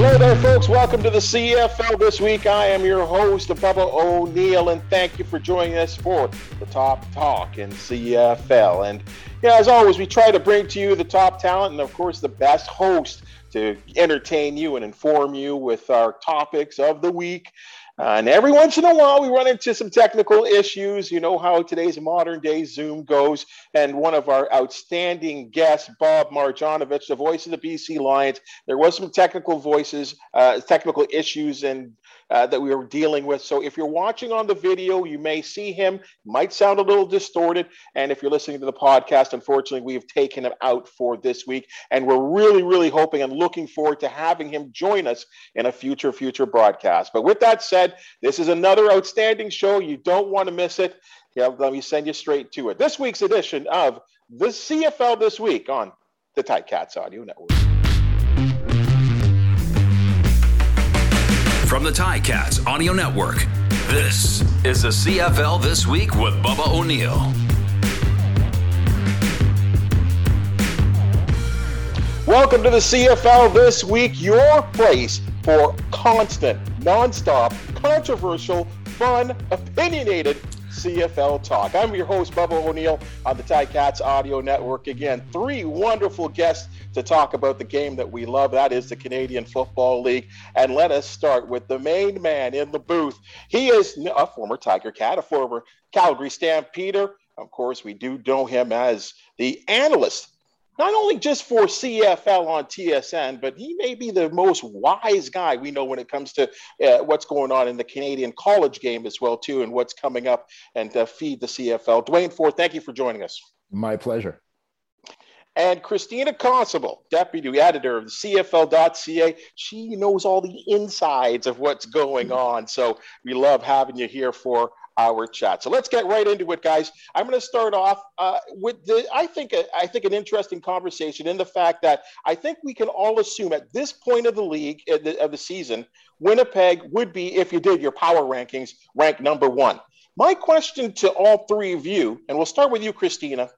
Hello there, folks. Welcome to the CFL this week. I am your host, Bubba O'Neill, and thank you for joining us for the Top Talk in CFL. And yeah, as always, we try to bring to you the top talent and, of course, the best host to entertain you and inform you with our topics of the week. Uh, and every once in a while, we run into some technical issues. You know how today's modern day Zoom goes. And one of our outstanding guests, Bob Marjanovich, the voice of the BC Lions, there was some technical voices, uh, technical issues, and uh, that we were dealing with. So if you're watching on the video, you may see him, might sound a little distorted. And if you're listening to the podcast, unfortunately, we have taken him out for this week. And we're really, really hoping and looking forward to having him join us in a future, future broadcast. But with that said, this is another outstanding show. You don't want to miss it. Yeah, let me send you straight to it. This week's edition of the CFL This Week on the Ticats Audio Network. From the Ticats Audio Network, this is the CFL This Week with Bubba O'Neill. Welcome to the CFL This Week, your place for constant, nonstop, controversial, fun, opinionated CFL talk. I'm your host, Bubba O'Neill on the Ticats Audio Network. Again, three wonderful guests to talk about the game that we love. That is the Canadian Football League. And let us start with the main man in the booth. He is a former Tiger Cat, a former Calgary Stampeder. Of course, we do know him as the analyst not only just for CFL on TSN, but he may be the most wise guy we know when it comes to uh, what's going on in the Canadian college game as well too, and what's coming up and uh, feed the CFL. Duane Forde, thank you for joining us. My pleasure. And Christina Constable, deputy editor of the CFL.ca, she knows all the insides of what's going on. So we love having you here for our chat. So let's get right into it, guys. I'm going to start off uh, with the I think I think an interesting conversation in the fact that I think we can all assume at this point of the league of the, of the season, Winnipeg would be, if you did your power rankings, rank number one. My question to all three of you, and we'll start with you, Christina.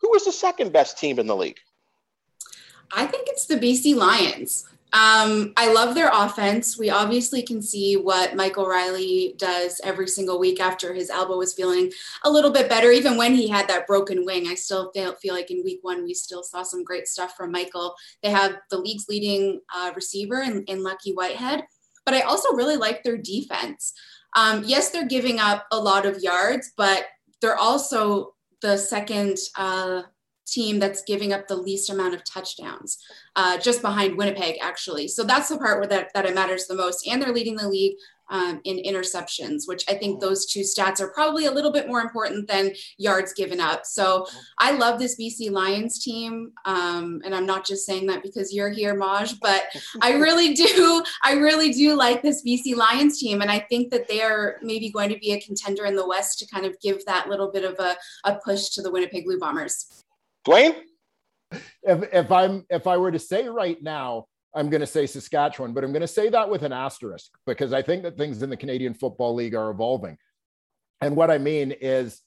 Who is the second best team in the league? I think it's the BC Lions. Um, I love their offense. We obviously can see what Michael Reilly does every single week after his elbow was feeling a little bit better. Even when he had that broken wing, I still feel, feel like in week one, we still saw some great stuff from Michael. They have the league's leading uh, receiver in, in Lucky Whitehead, but I also really like their defense. Um, yes, they're giving up a lot of yards, but they're also the second uh, team that's giving up the least amount of touchdowns, uh, just behind Winnipeg, actually. So that's the part where that, that it matters the most. And they're leading the league um, in interceptions, which I think those two stats are probably a little bit more important than yards given up. So I love this BC Lions team. Um, and I'm not just saying that because you're here, Maj, but I really do. I really do like this BC Lions team. And I think that they are maybe going to be a contender in the West to kind of give that little bit of a, a push to the Winnipeg Blue Bombers. Duane? If, if I'm if I were to say right now, I'm going to say Saskatchewan, but I'm going to say that with an asterisk because I think that things in the Canadian Football League are evolving. And what I mean is,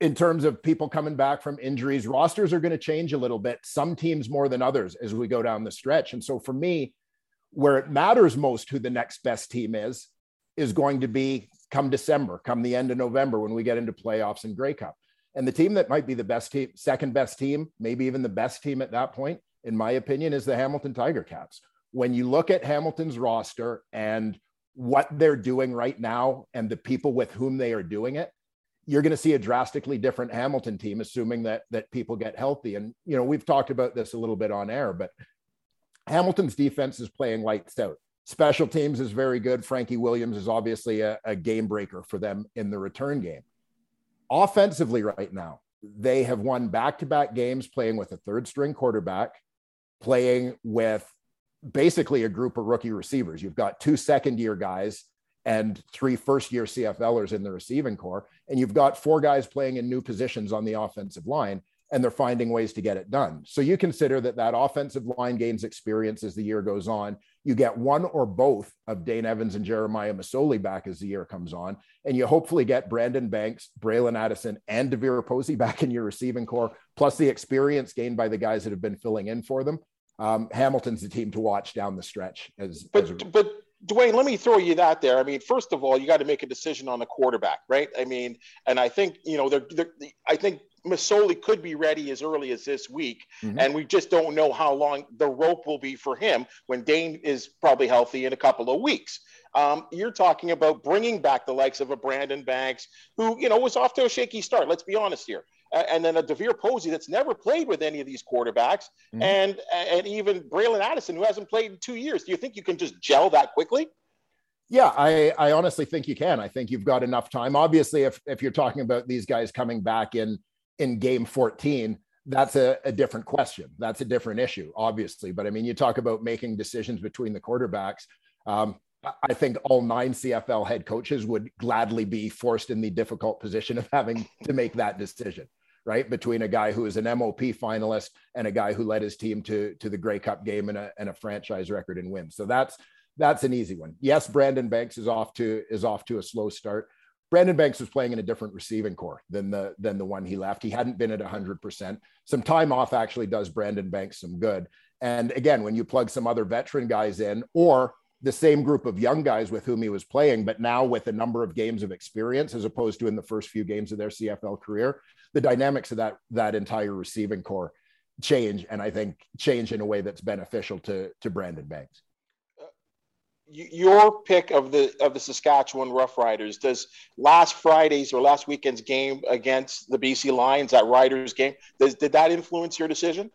in terms of people coming back from injuries, rosters are going to change a little bit, some teams more than others as we go down the stretch. And so for me, where it matters most who the next best team is, is going to be come December, come the end of November when we get into playoffs and Grey Cup. And the team that might be the best team, second best team, maybe even the best team at that point, in my opinion, is the Hamilton Tiger Cats. When you look at Hamilton's roster and what they're doing right now and the people with whom they are doing it, you're going to see a drastically different Hamilton team, assuming that that people get healthy. And you know, we've talked about this a little bit on air, but Hamilton's defense is playing lights out. Special teams is very good. Frankie Williams is obviously a, a game breaker for them in the return game offensively right now, they have won back to back games playing with a third string quarterback, playing with basically a group of rookie receivers. You've got two second year guys and three first year CFLers in the receiving corps. And you've got four guys playing in new positions on the offensive line and they're finding ways to get it done. So you consider that that offensive line gains experience as the year goes on. You get one or both of Dane Evans and Jeremiah Masoli back as the year comes on, and you hopefully get Brandon Banks, Braylon Addison, and DeVier Posey back in your receiving corps, plus the experience gained by the guys that have been filling in for them. um, Hamilton's the team to watch down the stretch. As but as a, but Duane, let me throw you that there. I mean, first of all, you got to make a decision on the quarterback, right? I mean, and I think you know, they're, they're, I think Masoli could be ready as early as this week, mm-hmm. and we just don't know how long the rope will be for him when Dane is probably healthy in a couple of weeks. Um, you're talking about bringing back the likes of a Brandon Banks, who you know was off to a shaky start. Let's be honest here, and then a DeVier Posey that's never played with any of these quarterbacks, mm-hmm. and and even Braylon Addison who hasn't played in two years. Do you think you can just gel that quickly? Yeah, I, I honestly think you can. I think you've got enough time. Obviously, if if you're talking about these guys coming back in in game 14, that's a, a different question. That's a different issue, obviously. But I mean, you talk about making decisions between the quarterbacks. Um, I think all nine CFL head coaches would gladly be forced in the difficult position of having to make that decision, right? Between a guy who is an MOP finalist and a guy who led his team to, to the Grey Cup game and a, and a franchise record in wins. So that's that's an easy one. Yes, Brandon Banks is off to is off to a slow start. Brandon Banks was playing in a different receiving corps than the than the one he left. He hadn't been at 100%. Some time off actually does Brandon Banks some good. And again, when you plug some other veteran guys in or the same group of young guys with whom he was playing, but now with a number of games of experience as opposed to in the first few games of their CFL career, the dynamics of that that entire receiving corps change, and I think change in a way that's beneficial to to Brandon Banks your pick of the of the Saskatchewan Roughriders does last Friday's or last weekend's game against the BC Lions that Riders game does did that influence your decision?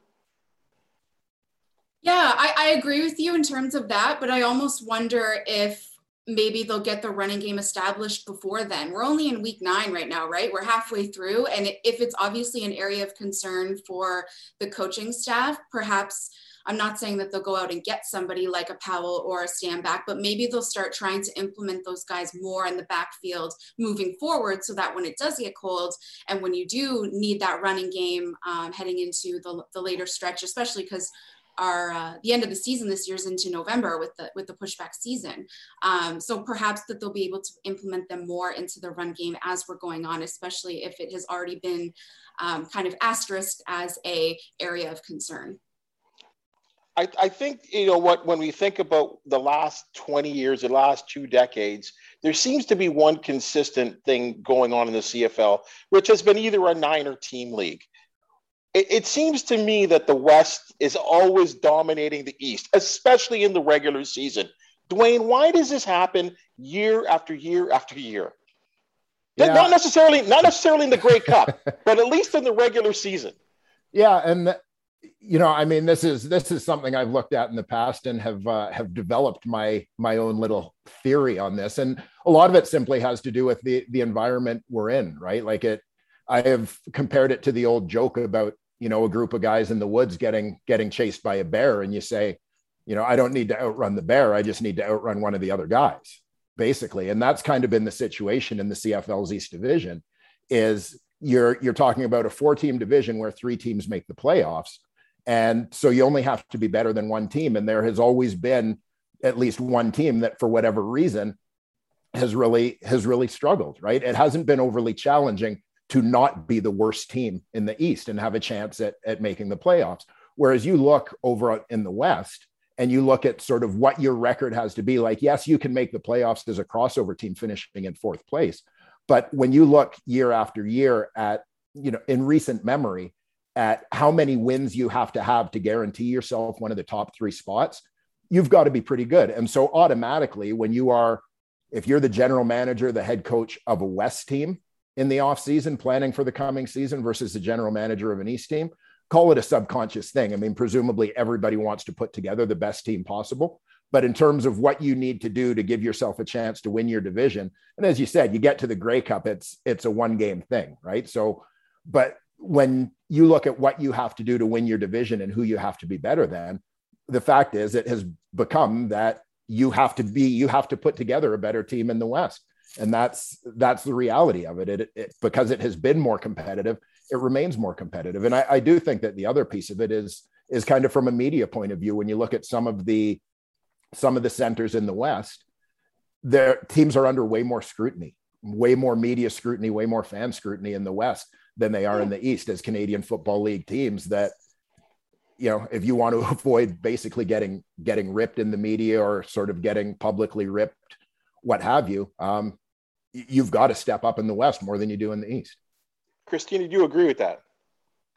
Yeah, I, I agree with you in terms of that, but I almost wonder if maybe they'll get the running game established before then. We're only in week nine right now, right? We're halfway through. And if it's obviously an area of concern for the coaching staff, perhaps I'm not saying that they'll go out and get somebody like a Powell or a Stanback, but maybe they'll start trying to implement those guys more in the backfield moving forward so that when it does get cold and when you do need that running game um, heading into the, the later stretch, especially because our uh, the end of the season this year is into November with the with the pushback season. Um, so perhaps that they'll be able to implement them more into the run game as we're going on, especially if it has already been um, kind of asterisked as a area of concern. I, I think you know what when we think about the last 20 years the last two decades there seems to be one consistent thing going on in the cfl which has been either a nine or team league. It, it seems to me that the west is always dominating the east especially in the regular season. Duane, why does this happen year after year after year? Yeah. not necessarily not necessarily in the Grey Cup but at least in the regular season. Yeah and you know, I mean, this is this is something I've looked at in the past and have uh, have developed my my own little theory on this, and a lot of it simply has to do with the the environment we're in, right? Like it, I have compared it to the old joke about you know a group of guys in the woods getting getting chased by a bear, and you say, you know, I don't need to outrun the bear, I just need to outrun one of the other guys, basically, and that's kind of been the situation in the CFL's East Division, is you're you're talking about a four team division where three teams make the playoffs and so you only have to be better than one team. And there has always been at least one team that, for whatever reason, has really has really struggled. Right? It hasn't been overly challenging to not be the worst team in the East and have a chance at, at making the playoffs. Whereas you look over in the West and you look at sort of what your record has to be like, yes, you can make the playoffs as a crossover team finishing in fourth place. But when you look year after year at, you know, in recent memory, at how many wins you have to have to guarantee yourself one of the top three spots, you've got to be pretty good. And so automatically, when you are, if you're the general manager, the head coach of a West team in the offseason, planning for the coming season versus the general manager of an East team, call it a subconscious thing. I mean, presumably everybody wants to put together the best team possible. But in terms of what you need to do to give yourself a chance to win your division, and as you said, you get to the Grey Cup, it's it's a one game thing, right? So, but when you look at what you have to do to win your division and who you have to be better than, the fact is it has become that you have to be you have to put together a better team in the West, and that's that's the reality of it. It, it because it has been more competitive, it remains more competitive, and I, I do think that the other piece of it is is kind of from a media point of view when you look at some of the some of the centers in the West, their teams are under way more scrutiny, way more media scrutiny, way more fan scrutiny in the West than they are in the East as Canadian Football League teams that you know, if you want to avoid basically getting getting ripped in the media or sort of getting publicly ripped, what have you, um, you've got to step up in the West more than you do in the East. Christina, do you agree with that?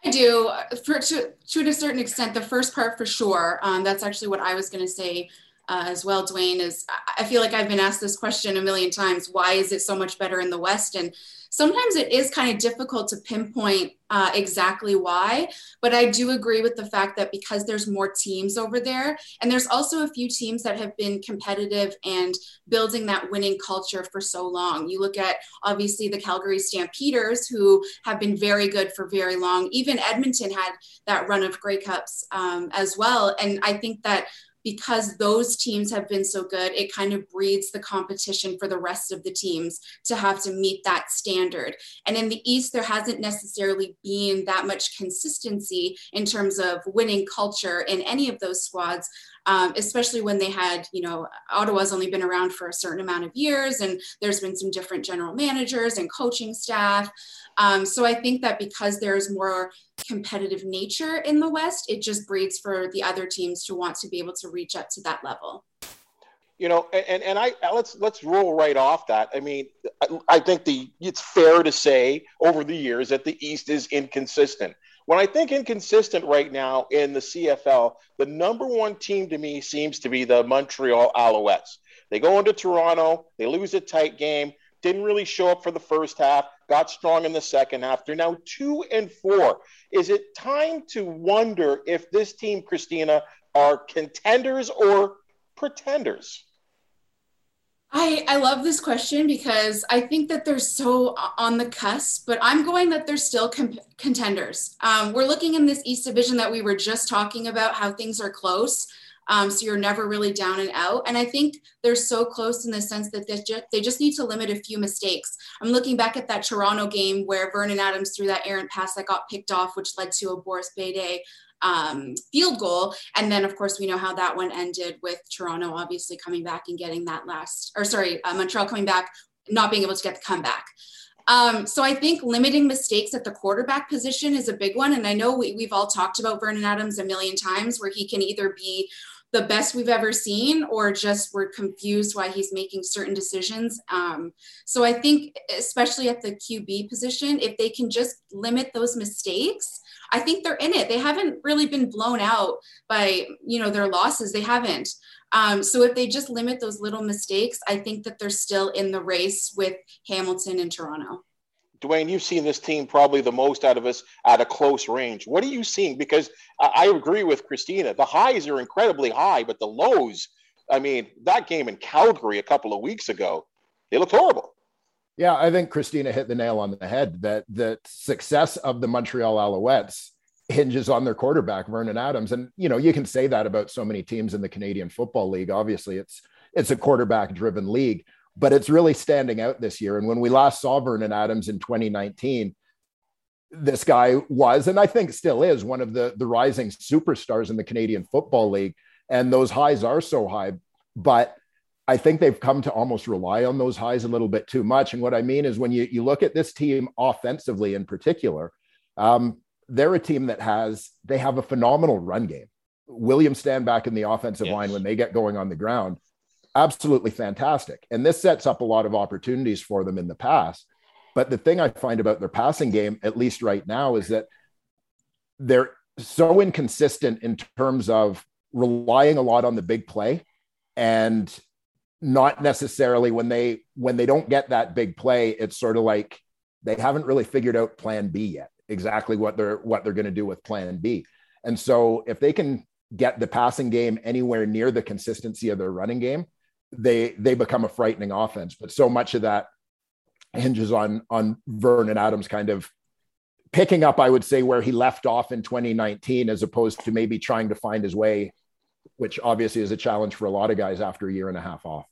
I do, for, to, to a certain extent. The first part for sure. Um, that's actually what I was going to say uh, as well, Duane. Is I feel like I've been asked this question a million times. Why is it so much better in the West? And sometimes it is kind of difficult to pinpoint uh, exactly why but i do agree with the fact that because there's more teams over there and there's also a few teams that have been competitive and building that winning culture for so long. You look at obviously the calgary stampeders who have been very good for very long. Even edmonton had that run of grey cups um, as well and i think that because those teams have been so good, it kind of breeds the competition for the rest of the teams to have to meet that standard. And in the East, there hasn't necessarily been that much consistency in terms of winning culture in any of those squads um, especially when they had, you know, Ottawa's only been around for a certain amount of years and there's been some different general managers and coaching staff. Um, so I think that because there's more competitive nature in the West, it just breeds for the other teams to want to be able to reach up to that level. You know and and i let's let's roll right off that. I mean i think the it's fair to say over the years that the east is inconsistent when I think inconsistent right now in the CFL, the number one team to me seems to be the Montreal Alouettes. They go into Toronto, they lose a tight game, didn't really show up for the first half, got strong in the second half. They're now two and four. Is it time to wonder if this team, Christina, are contenders or pretenders? I, I love this question because I think that they're so on the cusp, but I'm going that they're still contenders. Um, we're looking in this East Division that we were just talking about how things are close. Um, so you're never really down and out. And I think they're so close in the sense that they just, they just need to limit a few mistakes. I'm looking back at that Toronto game where Vernon Adams threw that errant pass that got picked off, which led to a Boris Bede um, field goal. And then, of course, we know how that one ended with Toronto obviously coming back and getting that last, or sorry, uh, Montreal coming back, not being able to get the comeback. Um, so I think limiting mistakes at the quarterback position is a big one. And I know we, we've all talked about Vernon Adams a million times where he can either be the best we've ever seen or just we're confused why he's making certain decisions um, so i think especially at the qb position if they can just limit those mistakes i think they're in it they haven't really been blown out by you know their losses they haven't um, so if they just limit those little mistakes i think that they're still in the race with hamilton and toronto Duane, you've seen this team probably the most out of us at a close range. What are you seeing? Because I, I agree with Christina. The highs are incredibly high, but the lows, I mean, that game in Calgary a couple of weeks ago, they looked horrible. Yeah, I think Christina hit the nail on the head that the success of the Montreal Alouettes hinges on their quarterback, Vernon Adams. And, you know, you can say that about so many teams in the Canadian Football League. Obviously, it's it's a quarterback driven league but it's really standing out this year. And when we last saw Vernon Adams in 2019, this guy was, and I think still is, one of the, the rising superstars in the Canadian Football League. And those highs are so high. But I think they've come to almost rely on those highs a little bit too much. And what I mean is when you, you look at this team offensively in particular, um, they're a team that has, they have a phenomenal run game. William Stanback in the offensive yes. line when they get going on the ground absolutely fantastic. And this sets up a lot of opportunities for them in the past. But the thing I find about their passing game, at least right now, is that they're so inconsistent in terms of relying a lot on the big play and not necessarily when they when they don't get that big play it's sort of like they haven't really figured out plan b yet exactly what they're what they're going to do with plan b and so if they can get the passing game anywhere near the consistency of their running game they they become a frightening offense. But so much of that hinges on on Vernon Adams kind of picking up, I would say, where he left off in 2019, as opposed to maybe trying to find his way, which obviously is a challenge for a lot of guys after a year and a half off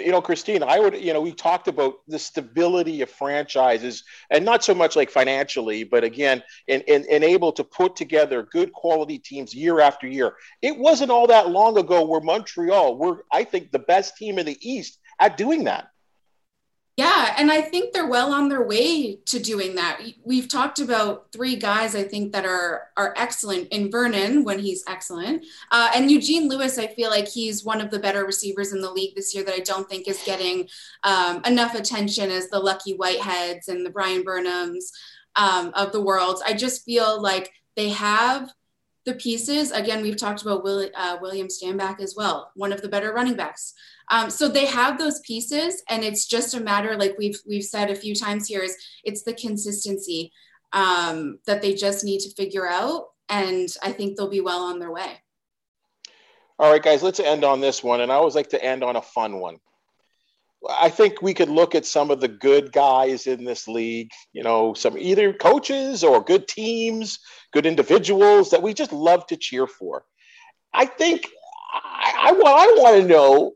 you know, Christine, I would, you know, we talked about the stability of franchises and not so much like financially, but again, and, and, in, able to put together good quality teams year after year. It wasn't all that long ago where Montreal were, I think, the best team in the East at doing that. Yeah, and I think they're well on their way to doing that. We've talked about three guys I think that are are excellent in Vernon when he's excellent, uh, and Eugene Lewis. I feel like he's one of the better receivers in the league this year that I don't think is getting um, enough attention as the Lucky Whiteheads and the Bryan Burnhams um, of the world. I just feel like they have the pieces. Again, we've talked about Will, uh, William Stanback as well, one of the better running backs. Um, so they have those pieces, and it's just a matter, like we've we've said a few times here, is it's the consistency um, that they just need to figure out, and I think they'll be well on their way. All right, guys, let's end on this one, and I always like to end on a fun one. I think we could look at some of the good guys in this league, you know, some either coaches or good teams, good individuals that we just love to cheer for. I think I, I, I want to know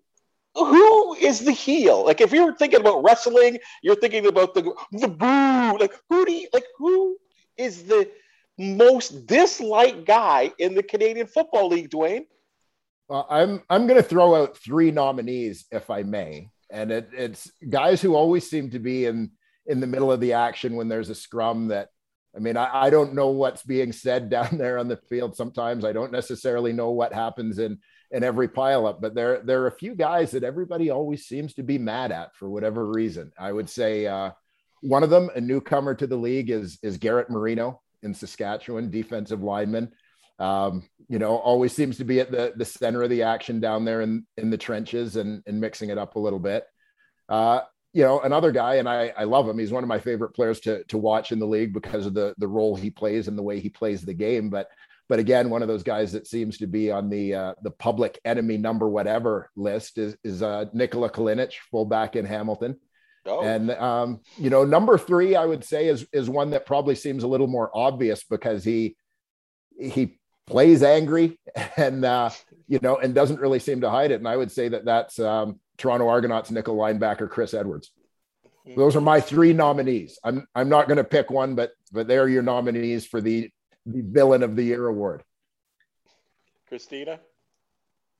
who is the heel? Like if you're thinking about wrestling, you're thinking about the the boo. Like who do you like who is the most disliked guy in the Canadian Football League, Duane? Well, I'm I'm going to throw out three nominees, if I may, and it, it's guys who always seem to be in in the middle of the action when there's a scrum. That I mean, I, I don't know what's being said down there on the field. Sometimes I don't necessarily know what happens in in every pileup. But there there are a few guys that everybody always seems to be mad at for whatever reason. I would say uh, one of them, a newcomer to the league, is is Garrett Marino in Saskatchewan, defensive lineman. Um, you know, always seems to be at the the center of the action down there in in the trenches and and mixing it up a little bit. Uh, you know, another guy, and I, I love him. He's one of my favorite players to to watch in the league because of the the role he plays and the way he plays the game. But but again, one of those guys that seems to be on the uh, the public enemy number whatever list is is uh, Nikola Kalinic, fullback in Hamilton. Oh. And um, you know, number three, I would say is is one that probably seems a little more obvious because he he plays angry and uh, you know and doesn't really seem to hide it. And I would say that that's um, Toronto Argonauts nickel linebacker Chris Edwards. Those are my three nominees. I'm I'm not going to pick one, but but they're your nominees for the the Villain of the Year award. Christina?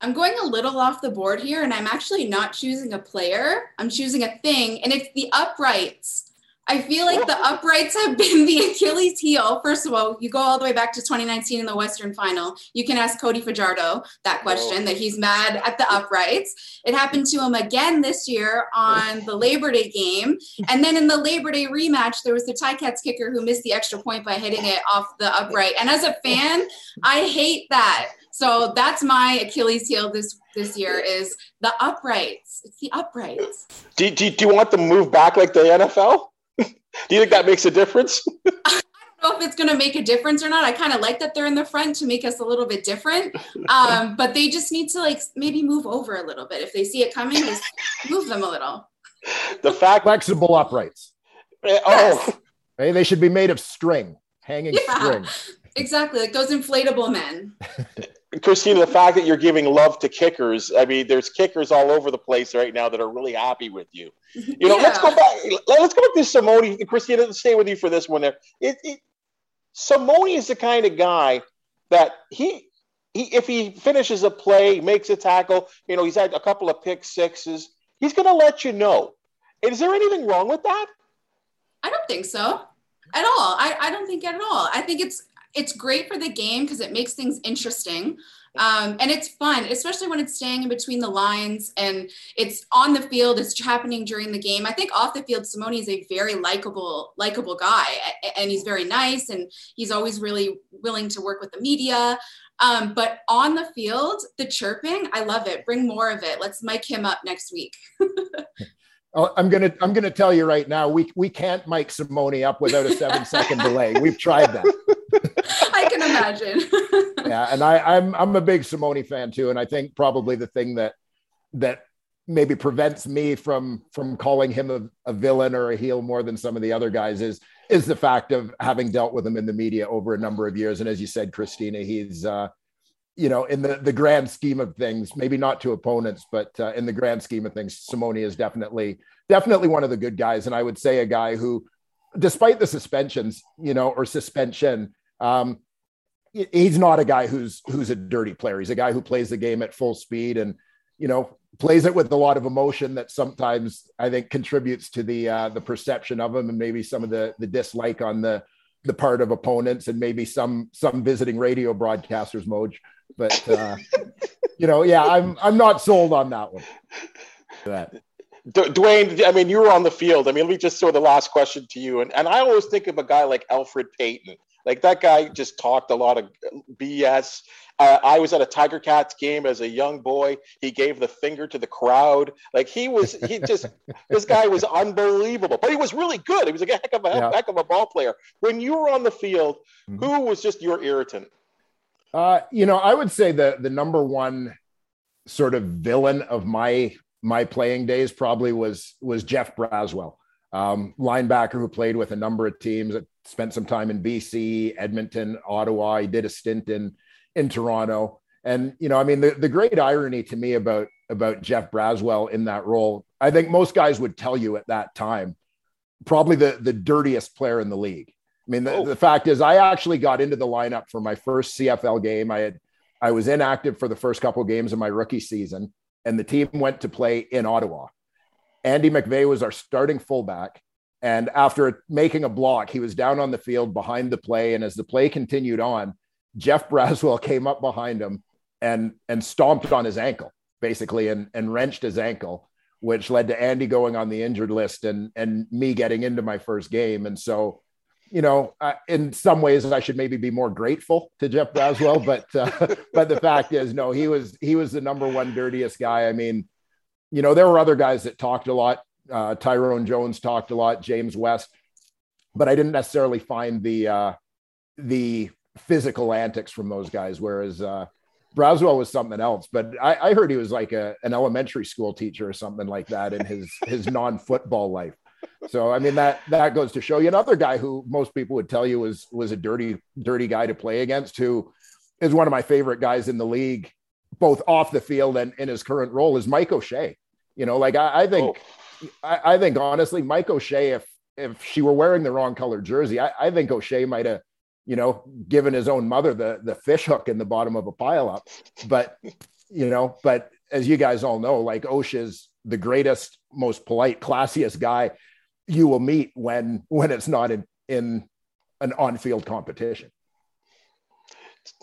I'm going a little off the board here, and I'm actually not choosing a player. I'm choosing a thing, and it's the uprights. I feel like the uprights have been the Achilles heel. First of all, you go all the way back to 2019 in the Western final. You can ask Cody Fajardo that question that he's mad at the uprights. It happened to him again this year on the Labor Day game. And then in the Labor Day rematch, there was the Ticats kicker who missed the extra point by hitting it off the upright. And as a fan, I hate that. So that's my Achilles heel this this year is the uprights. It's the uprights. Do, do, do you want them to move back like the NFL? Do you think that makes a difference? I don't know if it's going to make a difference or not. I kind of like that they're in the front to make us a little bit different. Um, but they just need to like maybe move over a little bit. If they see it coming, just move them a little. The fact flexible uprights. Eh, oh, hey, they should be made of string, hanging yeah, string. Exactly, like those inflatable men. Christina, the fact that you're giving love to kickers, I mean, there's kickers all over the place right now that are really happy with you. You know, yeah. let's go back. Let's go back to Simoni. Christina, stay with you for this one. There, it, it, Simoni is the kind of guy that he, he, if he finishes a play, makes a tackle, you know, he's had a couple of pick sixes. He's going to let you know. Is there anything wrong with that? I don't think so at all. I, I don't think at all. I think it's it's great for the game because it makes things interesting. Um, and it's fun, especially when it's staying in between the lines and it's on the field. It's happening during the game. I think off the field, Simoni is a very likable, likable guy, and he's very nice, and he's always really willing to work with the media. Um, but on the field, the chirping, I love it. Bring more of it. Let's mic him up next week. Oh, I'm gonna I'm gonna tell you right now, we we can't mic Simoni up without a seven second delay. We've tried that. Imagine. yeah, and I, I'm I'm a big Simoni fan too, and I think probably the thing that that maybe prevents me from from calling him a, a villain or a heel more than some of the other guys is is the fact of having dealt with him in the media over a number of years. And as you said, Christina, he's uh, you know, in the the grand scheme of things, maybe not to opponents, but uh, in the grand scheme of things, Simoni is definitely definitely one of the good guys, and I would say a guy who, despite the suspensions, you know, or suspension, um, he's not a guy who's who's a dirty player. He's a guy who plays the game at full speed and you know, plays it with a lot of emotion that sometimes I think contributes to the uh, the perception of him and maybe some of the the dislike on the the part of opponents and maybe some some visiting radio broadcasters, Moj. But uh, you know, yeah, I'm I'm not sold on that one. That. D- Duane, I mean, you were on the field. I mean, let me just throw the last question to you. And, and I always think of a guy like Alfred Payton. Like that guy just talked a lot of BS. Uh, I was at a Tiger Cats game as a young boy. He gave the finger to the crowd. Like he was, he just, this guy was unbelievable. But he was really good. He was a heck of a yeah. heck of a ball player. When you were on the field, mm-hmm. who was just your irritant? Uh, you know, I would say the the number one sort of villain of my my playing days probably was was Jeff Braswell, um, linebacker who played with a number of teams. Spent some time in BC, Edmonton, Ottawa. He did a stint in in Toronto. And you know, I mean, the, the great irony to me about about Jeff Braswell in that role, I think most guys would tell you at that time, probably the the dirtiest player in the league. I mean, the, oh. the fact is, I actually got into the lineup for my first CFL game. I had I was inactive for the first couple of games of my rookie season, and the team went to play in Ottawa. Andy McVeigh was our starting fullback. And after making a block, he was down on the field behind the play. And as the play continued on, Jeff Braswell came up behind him and and stomped on his ankle, basically, and, and wrenched his ankle, which led to Andy going on the injured list and and me getting into my first game. And so you know, in some ways, I should maybe be more grateful to Jeff Braswell, but uh, but the fact is, no, he was he was the number one dirtiest guy. I mean, you know, there were other guys that talked a lot. Uh, Tyrone Jones talked a lot, James West, but I didn't necessarily find the uh, the physical antics from those guys. Whereas uh, Braswell was something else. But I, I heard he was like a, an elementary school teacher or something like that in his his non football life so I mean that that goes to show you another guy who most people would tell you was was a dirty dirty guy to play against who is one of my favorite guys in the league both off the field and in his current role is Mike O'Shea. You know, like I, I think oh. I, I, think honestly, Mike O'Shea, if if she were wearing the wrong color jersey, I, I think O'Shea might have, you know, given his own mother the the fish hook in the bottom of a pile up. But you know, but as you guys all know, like O'Shea's the greatest, most polite, classiest guy you will meet when when it's not in in an on-field competition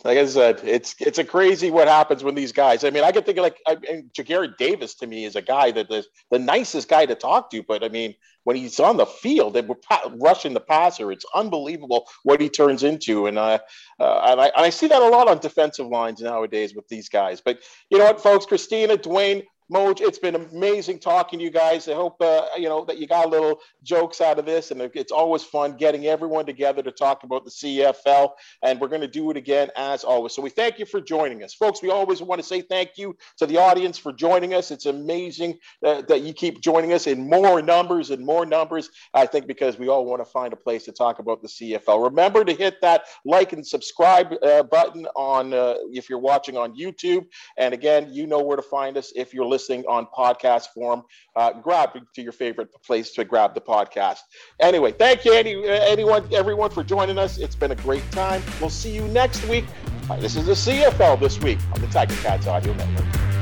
like I said, it's it's a crazy what happens when these guys. I mean, I can think of like I mean, Ja'Gared Davis to me is a guy that is the nicest guy to talk to. But I mean, when he's on the field and we're rushing the passer, it's unbelievable what he turns into. And uh, uh and I and I see that a lot on defensive lines nowadays with these guys. But you know what, folks, Christina, Duane, Moj, it's been amazing talking to you guys. I hope uh, you know that you got a little jokes out of this, and it's always fun getting everyone together to talk about the CFL. And we're going to do it again as always. So we thank you for joining us, folks. We always want to say thank you to the audience for joining us. It's amazing uh, that you keep joining us in more numbers and more numbers. I think because we all want to find a place to talk about the CFL. Remember to hit that like and subscribe uh, button on uh, if you're watching on YouTube. And again, you know where to find us if you're listening on podcast form, uh, grab to your favorite place to grab the podcast. Anyway, thank you, any, anyone, everyone, for joining us. It's been a great time. We'll see you next week. This is the CFL this week on the Tiger Cats Audio Network.